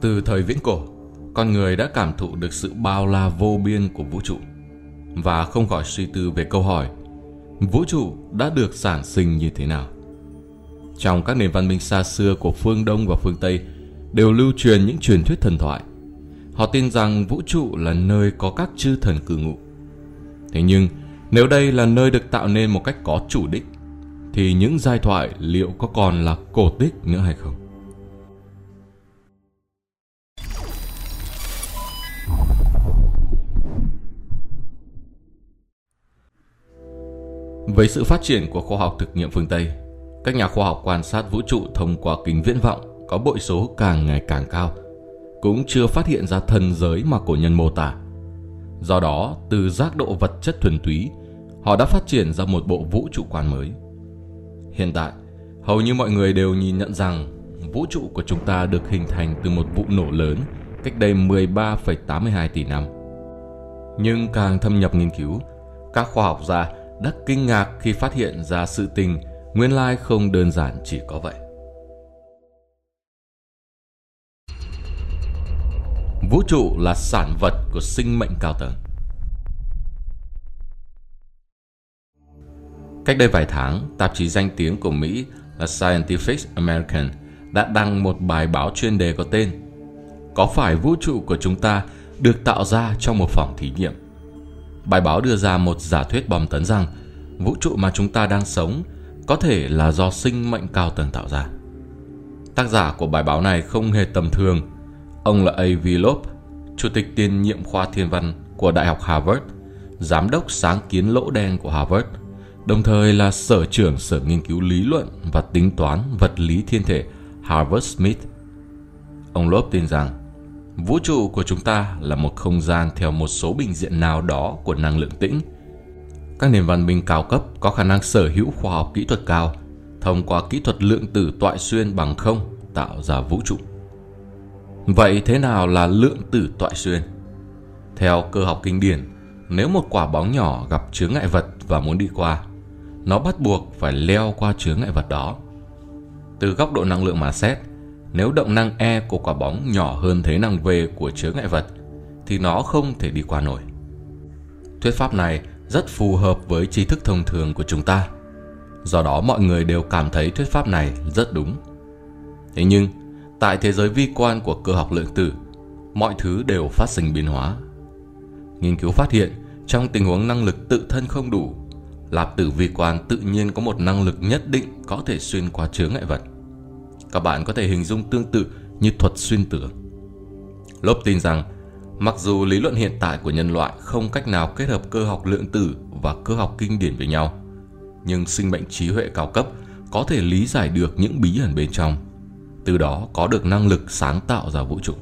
Từ thời viễn cổ, con người đã cảm thụ được sự bao la vô biên của vũ trụ và không khỏi suy tư về câu hỏi vũ trụ đã được sản sinh như thế nào. Trong các nền văn minh xa xưa của phương Đông và phương Tây đều lưu truyền những truyền thuyết thần thoại. Họ tin rằng vũ trụ là nơi có các chư thần cư ngụ. Thế nhưng, nếu đây là nơi được tạo nên một cách có chủ đích, thì những giai thoại liệu có còn là cổ tích nữa hay không? Với sự phát triển của khoa học thực nghiệm phương Tây, các nhà khoa học quan sát vũ trụ thông qua kính viễn vọng có bội số càng ngày càng cao, cũng chưa phát hiện ra thần giới mà cổ nhân mô tả. Do đó, từ giác độ vật chất thuần túy, họ đã phát triển ra một bộ vũ trụ quan mới. Hiện tại, hầu như mọi người đều nhìn nhận rằng vũ trụ của chúng ta được hình thành từ một vụ nổ lớn cách đây 13,82 tỷ năm. Nhưng càng thâm nhập nghiên cứu, các khoa học gia đã kinh ngạc khi phát hiện ra sự tình nguyên lai không đơn giản chỉ có vậy. Vũ trụ là sản vật của sinh mệnh cao tầng. Cách đây vài tháng, tạp chí danh tiếng của Mỹ là Scientific American đã đăng một bài báo chuyên đề có tên Có phải vũ trụ của chúng ta được tạo ra trong một phòng thí nghiệm? Bài báo đưa ra một giả thuyết bom tấn rằng vũ trụ mà chúng ta đang sống có thể là do sinh mệnh cao tầng tạo ra. Tác giả của bài báo này không hề tầm thường. Ông là A.V. Loeb, chủ tịch tiền nhiệm khoa thiên văn của Đại học Harvard, giám đốc sáng kiến lỗ đen của Harvard, đồng thời là sở trưởng sở nghiên cứu lý luận và tính toán vật lý thiên thể Harvard Smith. Ông Loeb tin rằng vũ trụ của chúng ta là một không gian theo một số bình diện nào đó của năng lượng tĩnh – các nền văn minh cao cấp có khả năng sở hữu khoa học kỹ thuật cao thông qua kỹ thuật lượng tử toại xuyên bằng không tạo ra vũ trụ. Vậy thế nào là lượng tử toại xuyên? Theo cơ học kinh điển, nếu một quả bóng nhỏ gặp chướng ngại vật và muốn đi qua, nó bắt buộc phải leo qua chướng ngại vật đó. Từ góc độ năng lượng mà xét, nếu động năng E của quả bóng nhỏ hơn thế năng V của chứa ngại vật, thì nó không thể đi qua nổi. Thuyết pháp này rất phù hợp với tri thức thông thường của chúng ta. Do đó mọi người đều cảm thấy thuyết pháp này rất đúng. Thế nhưng, tại thế giới vi quan của cơ học lượng tử, mọi thứ đều phát sinh biến hóa. Nghiên cứu phát hiện, trong tình huống năng lực tự thân không đủ, lạp tử vi quan tự nhiên có một năng lực nhất định có thể xuyên qua chướng ngại vật. Các bạn có thể hình dung tương tự như thuật xuyên tưởng. Lốp tin rằng Mặc dù lý luận hiện tại của nhân loại không cách nào kết hợp cơ học lượng tử và cơ học kinh điển với nhau, nhưng sinh mệnh trí huệ cao cấp có thể lý giải được những bí ẩn bên trong, từ đó có được năng lực sáng tạo ra vũ trụ.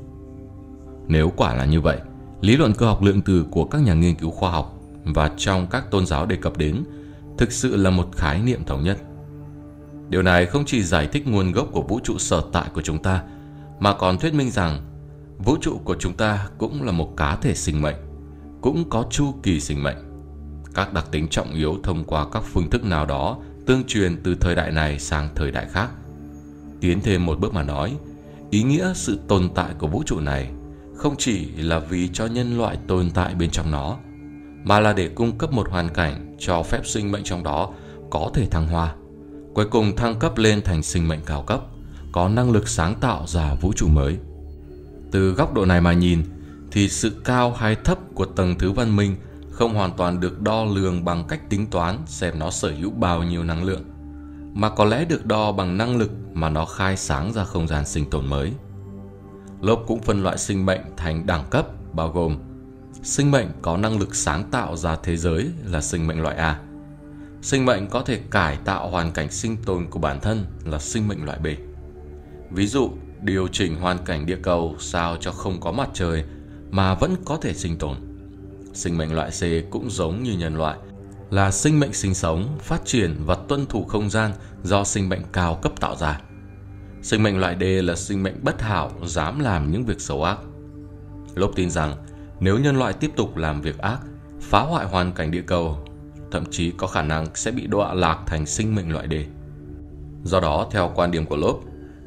Nếu quả là như vậy, lý luận cơ học lượng tử của các nhà nghiên cứu khoa học và trong các tôn giáo đề cập đến thực sự là một khái niệm thống nhất. Điều này không chỉ giải thích nguồn gốc của vũ trụ sở tại của chúng ta, mà còn thuyết minh rằng Vũ trụ của chúng ta cũng là một cá thể sinh mệnh, cũng có chu kỳ sinh mệnh. Các đặc tính trọng yếu thông qua các phương thức nào đó tương truyền từ thời đại này sang thời đại khác. Tiến thêm một bước mà nói, ý nghĩa sự tồn tại của vũ trụ này không chỉ là vì cho nhân loại tồn tại bên trong nó, mà là để cung cấp một hoàn cảnh cho phép sinh mệnh trong đó có thể thăng hoa, cuối cùng thăng cấp lên thành sinh mệnh cao cấp, có năng lực sáng tạo ra vũ trụ mới. Từ góc độ này mà nhìn, thì sự cao hay thấp của tầng thứ văn minh không hoàn toàn được đo lường bằng cách tính toán xem nó sở hữu bao nhiêu năng lượng, mà có lẽ được đo bằng năng lực mà nó khai sáng ra không gian sinh tồn mới. Lốp cũng phân loại sinh mệnh thành đẳng cấp bao gồm sinh mệnh có năng lực sáng tạo ra thế giới là sinh mệnh loại A. Sinh mệnh có thể cải tạo hoàn cảnh sinh tồn của bản thân là sinh mệnh loại B. Ví dụ, điều chỉnh hoàn cảnh địa cầu sao cho không có mặt trời mà vẫn có thể sinh tồn. Sinh mệnh loại C cũng giống như nhân loại, là sinh mệnh sinh sống, phát triển và tuân thủ không gian do sinh mệnh cao cấp tạo ra. Sinh mệnh loại D là sinh mệnh bất hảo, dám làm những việc xấu ác. Lốp tin rằng nếu nhân loại tiếp tục làm việc ác, phá hoại hoàn cảnh địa cầu, thậm chí có khả năng sẽ bị đọa lạc thành sinh mệnh loại D. Do đó, theo quan điểm của Lốp,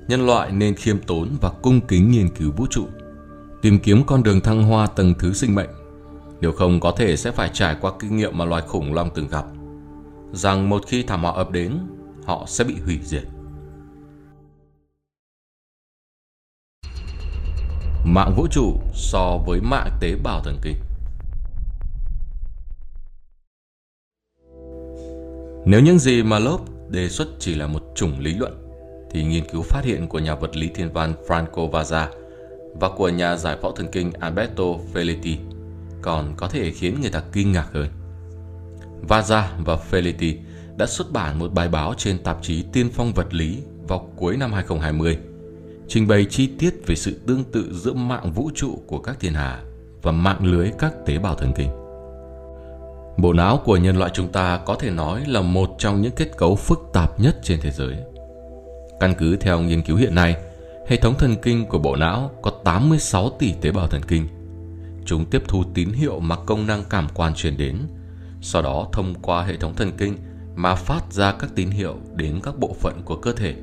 nhân loại nên khiêm tốn và cung kính nghiên cứu vũ trụ, tìm kiếm con đường thăng hoa tầng thứ sinh mệnh. Nếu không có thể sẽ phải trải qua kinh nghiệm mà loài khủng long từng gặp, rằng một khi thảm họa ập đến, họ sẽ bị hủy diệt. Mạng vũ trụ so với mạng tế bào thần kinh Nếu những gì mà lớp đề xuất chỉ là một chủng lý luận, thì nghiên cứu phát hiện của nhà vật lý thiên văn Franco Vaza và của nhà giải phẫu thần kinh Alberto Felitti còn có thể khiến người ta kinh ngạc hơn. Vaza và Felitti đã xuất bản một bài báo trên tạp chí Tiên phong vật lý vào cuối năm 2020, trình bày chi tiết về sự tương tự giữa mạng vũ trụ của các thiên hà và mạng lưới các tế bào thần kinh. Bộ não của nhân loại chúng ta có thể nói là một trong những kết cấu phức tạp nhất trên thế giới. Căn cứ theo nghiên cứu hiện nay, hệ thống thần kinh của bộ não có 86 tỷ tế bào thần kinh. Chúng tiếp thu tín hiệu mà công năng cảm quan truyền đến, sau đó thông qua hệ thống thần kinh mà phát ra các tín hiệu đến các bộ phận của cơ thể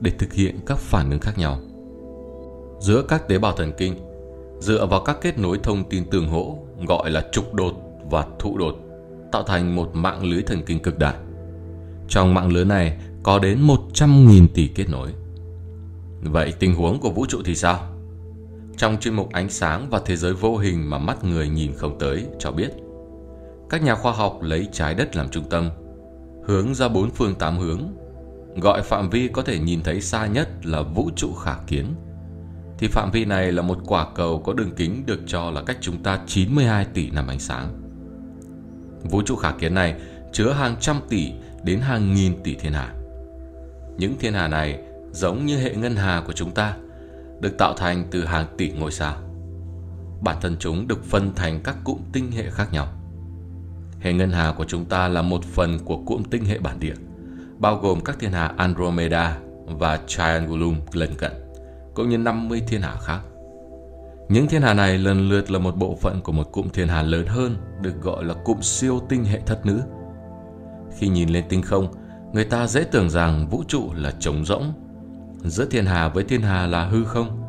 để thực hiện các phản ứng khác nhau. Giữa các tế bào thần kinh, dựa vào các kết nối thông tin tương hỗ gọi là trục đột và thụ đột tạo thành một mạng lưới thần kinh cực đại. Trong mạng lưới này có đến 100.000 tỷ kết nối. Vậy tình huống của vũ trụ thì sao? Trong chuyên mục ánh sáng và thế giới vô hình mà mắt người nhìn không tới cho biết, các nhà khoa học lấy trái đất làm trung tâm, hướng ra bốn phương tám hướng, gọi phạm vi có thể nhìn thấy xa nhất là vũ trụ khả kiến. Thì phạm vi này là một quả cầu có đường kính được cho là cách chúng ta 92 tỷ năm ánh sáng. Vũ trụ khả kiến này chứa hàng trăm tỷ đến hàng nghìn tỷ thiên hà. Những thiên hà này giống như hệ ngân hà của chúng ta, được tạo thành từ hàng tỷ ngôi sao. Bản thân chúng được phân thành các cụm tinh hệ khác nhau. Hệ ngân hà của chúng ta là một phần của cụm tinh hệ bản địa, bao gồm các thiên hà Andromeda và Triangulum lân cận, cũng như 50 thiên hà khác. Những thiên hà này lần lượt là một bộ phận của một cụm thiên hà lớn hơn được gọi là cụm siêu tinh hệ thất nữ. Khi nhìn lên tinh không, người ta dễ tưởng rằng vũ trụ là trống rỗng, giữa thiên hà với thiên hà là hư không.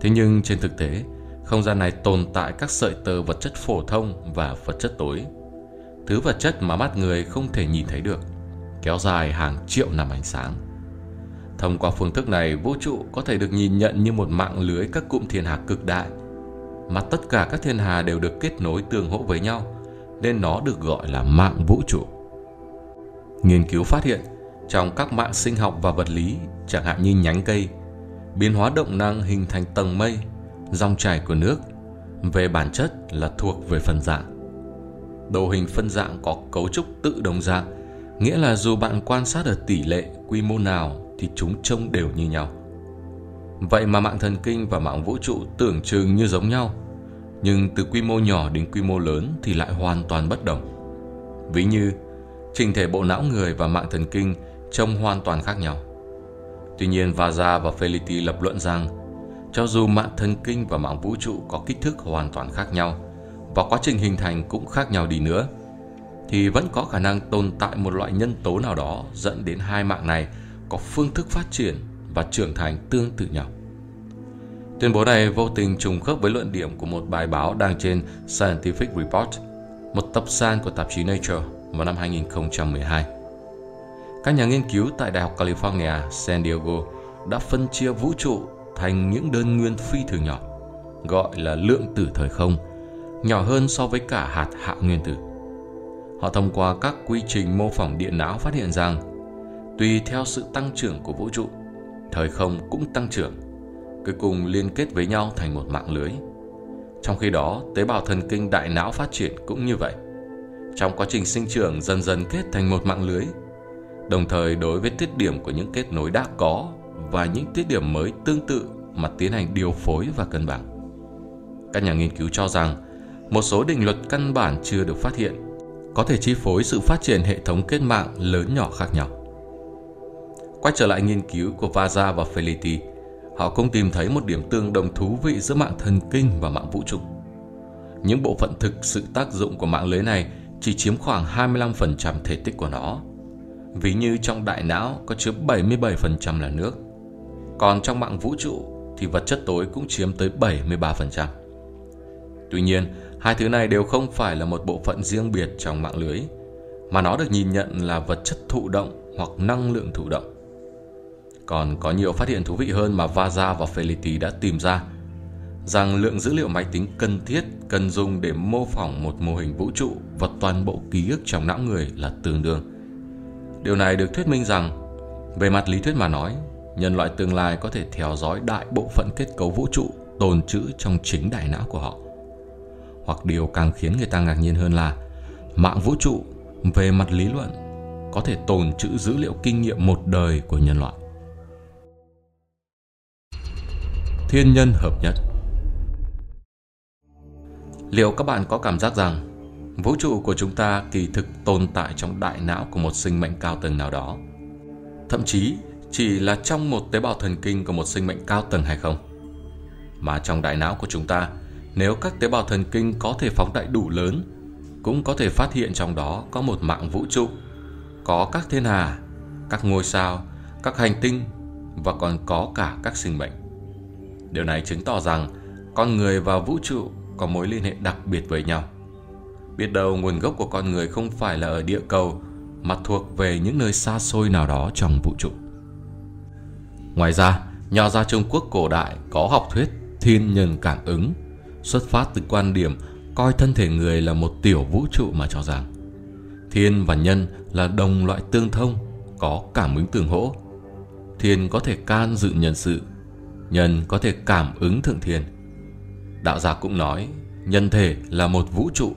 Thế nhưng trên thực tế, không gian này tồn tại các sợi tơ vật chất phổ thông và vật chất tối. Thứ vật chất mà mắt người không thể nhìn thấy được, kéo dài hàng triệu năm ánh sáng. Thông qua phương thức này, vũ trụ có thể được nhìn nhận như một mạng lưới các cụm thiên hà cực đại, mà tất cả các thiên hà đều được kết nối tương hỗ với nhau, nên nó được gọi là mạng vũ trụ. Nghiên cứu phát hiện, trong các mạng sinh học và vật lý, chẳng hạn như nhánh cây, biến hóa động năng hình thành tầng mây, dòng chảy của nước, về bản chất là thuộc về phân dạng. Đồ hình phân dạng có cấu trúc tự đồng dạng, nghĩa là dù bạn quan sát ở tỷ lệ, quy mô nào thì chúng trông đều như nhau. Vậy mà mạng thần kinh và mạng vũ trụ tưởng chừng như giống nhau, nhưng từ quy mô nhỏ đến quy mô lớn thì lại hoàn toàn bất đồng. Ví như, trình thể bộ não người và mạng thần kinh trông hoàn toàn khác nhau. Tuy nhiên Vaza và Felitti lập luận rằng, cho dù mạng thần kinh và mạng vũ trụ có kích thước hoàn toàn khác nhau và quá trình hình thành cũng khác nhau đi nữa, thì vẫn có khả năng tồn tại một loại nhân tố nào đó dẫn đến hai mạng này có phương thức phát triển và trưởng thành tương tự nhau. Tuyên bố này vô tình trùng khớp với luận điểm của một bài báo đăng trên Scientific Report, một tập san của tạp chí Nature vào năm 2012. Các nhà nghiên cứu tại Đại học California, San Diego đã phân chia vũ trụ thành những đơn nguyên phi thường nhỏ, gọi là lượng tử thời không, nhỏ hơn so với cả hạt hạ nguyên tử. Họ thông qua các quy trình mô phỏng điện não phát hiện rằng tùy theo sự tăng trưởng của vũ trụ, thời không cũng tăng trưởng cuối cùng liên kết với nhau thành một mạng lưới. Trong khi đó, tế bào thần kinh đại não phát triển cũng như vậy. Trong quá trình sinh trưởng dần dần kết thành một mạng lưới, đồng thời đối với tiết điểm của những kết nối đã có và những tiết điểm mới tương tự mà tiến hành điều phối và cân bằng. Các nhà nghiên cứu cho rằng, một số định luật căn bản chưa được phát hiện, có thể chi phối sự phát triển hệ thống kết mạng lớn nhỏ khác nhau. Quay trở lại nghiên cứu của Vaza và Felitti, họ cũng tìm thấy một điểm tương đồng thú vị giữa mạng thần kinh và mạng vũ trụ. Những bộ phận thực sự tác dụng của mạng lưới này chỉ chiếm khoảng 25% thể tích của nó. Ví như trong đại não có chứa 77% là nước. Còn trong mạng vũ trụ thì vật chất tối cũng chiếm tới 73%. Tuy nhiên, hai thứ này đều không phải là một bộ phận riêng biệt trong mạng lưới, mà nó được nhìn nhận là vật chất thụ động hoặc năng lượng thụ động. Còn có nhiều phát hiện thú vị hơn mà Vaza và Felity đã tìm ra rằng lượng dữ liệu máy tính cần thiết cần dùng để mô phỏng một mô hình vũ trụ và toàn bộ ký ức trong não người là tương đương. Điều này được thuyết minh rằng, về mặt lý thuyết mà nói, nhân loại tương lai có thể theo dõi đại bộ phận kết cấu vũ trụ tồn trữ trong chính đại não của họ. Hoặc điều càng khiến người ta ngạc nhiên hơn là mạng vũ trụ về mặt lý luận có thể tồn trữ dữ liệu kinh nghiệm một đời của nhân loại. Thiên nhân hợp nhất Liệu các bạn có cảm giác rằng vũ trụ của chúng ta kỳ thực tồn tại trong đại não của một sinh mệnh cao tầng nào đó? Thậm chí chỉ là trong một tế bào thần kinh của một sinh mệnh cao tầng hay không? Mà trong đại não của chúng ta, nếu các tế bào thần kinh có thể phóng đại đủ lớn, cũng có thể phát hiện trong đó có một mạng vũ trụ, có các thiên hà, các ngôi sao, các hành tinh và còn có cả các sinh mệnh. Điều này chứng tỏ rằng con người và vũ trụ có mối liên hệ đặc biệt với nhau. Biết đâu nguồn gốc của con người không phải là ở địa cầu mà thuộc về những nơi xa xôi nào đó trong vũ trụ. Ngoài ra, nho gia Trung Quốc cổ đại có học thuyết thiên nhân cảm ứng, xuất phát từ quan điểm coi thân thể người là một tiểu vũ trụ mà cho rằng thiên và nhân là đồng loại tương thông, có cảm ứng tương hỗ. Thiên có thể can dự nhân sự, nhân có thể cảm ứng thượng thiên – Đạo gia cũng nói nhân thể là một vũ trụ.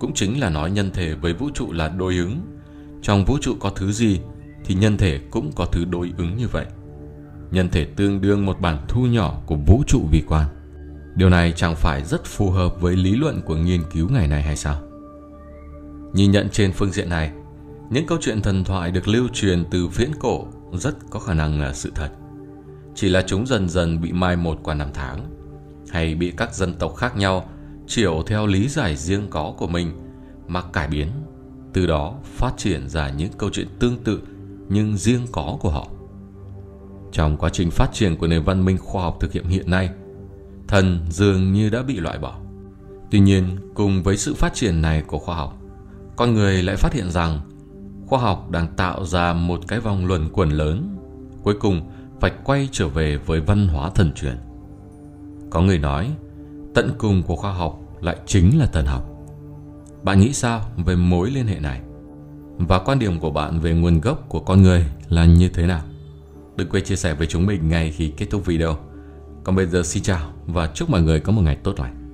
Cũng chính là nói nhân thể với vũ trụ là đối ứng. Trong vũ trụ có thứ gì thì nhân thể cũng có thứ đối ứng như vậy. Nhân thể tương đương một bản thu nhỏ của vũ trụ vi quan. Điều này chẳng phải rất phù hợp với lý luận của nghiên cứu ngày nay hay sao? Nhìn nhận trên phương diện này, những câu chuyện thần thoại được lưu truyền từ viễn cổ rất có khả năng là sự thật. Chỉ là chúng dần dần bị mai một qua năm tháng hay bị các dân tộc khác nhau chiều theo lý giải riêng có của mình mà cải biến, từ đó phát triển ra những câu chuyện tương tự nhưng riêng có của họ. Trong quá trình phát triển của nền văn minh khoa học thực hiện hiện nay, thần dường như đã bị loại bỏ. Tuy nhiên, cùng với sự phát triển này của khoa học, con người lại phát hiện rằng khoa học đang tạo ra một cái vòng luẩn quẩn lớn, cuối cùng phải quay trở về với văn hóa thần truyền. Có người nói, tận cùng của khoa học lại chính là thần học. Bạn nghĩ sao về mối liên hệ này? Và quan điểm của bạn về nguồn gốc của con người là như thế nào? Đừng quên chia sẻ với chúng mình ngay khi kết thúc video. Còn bây giờ xin chào và chúc mọi người có một ngày tốt lành.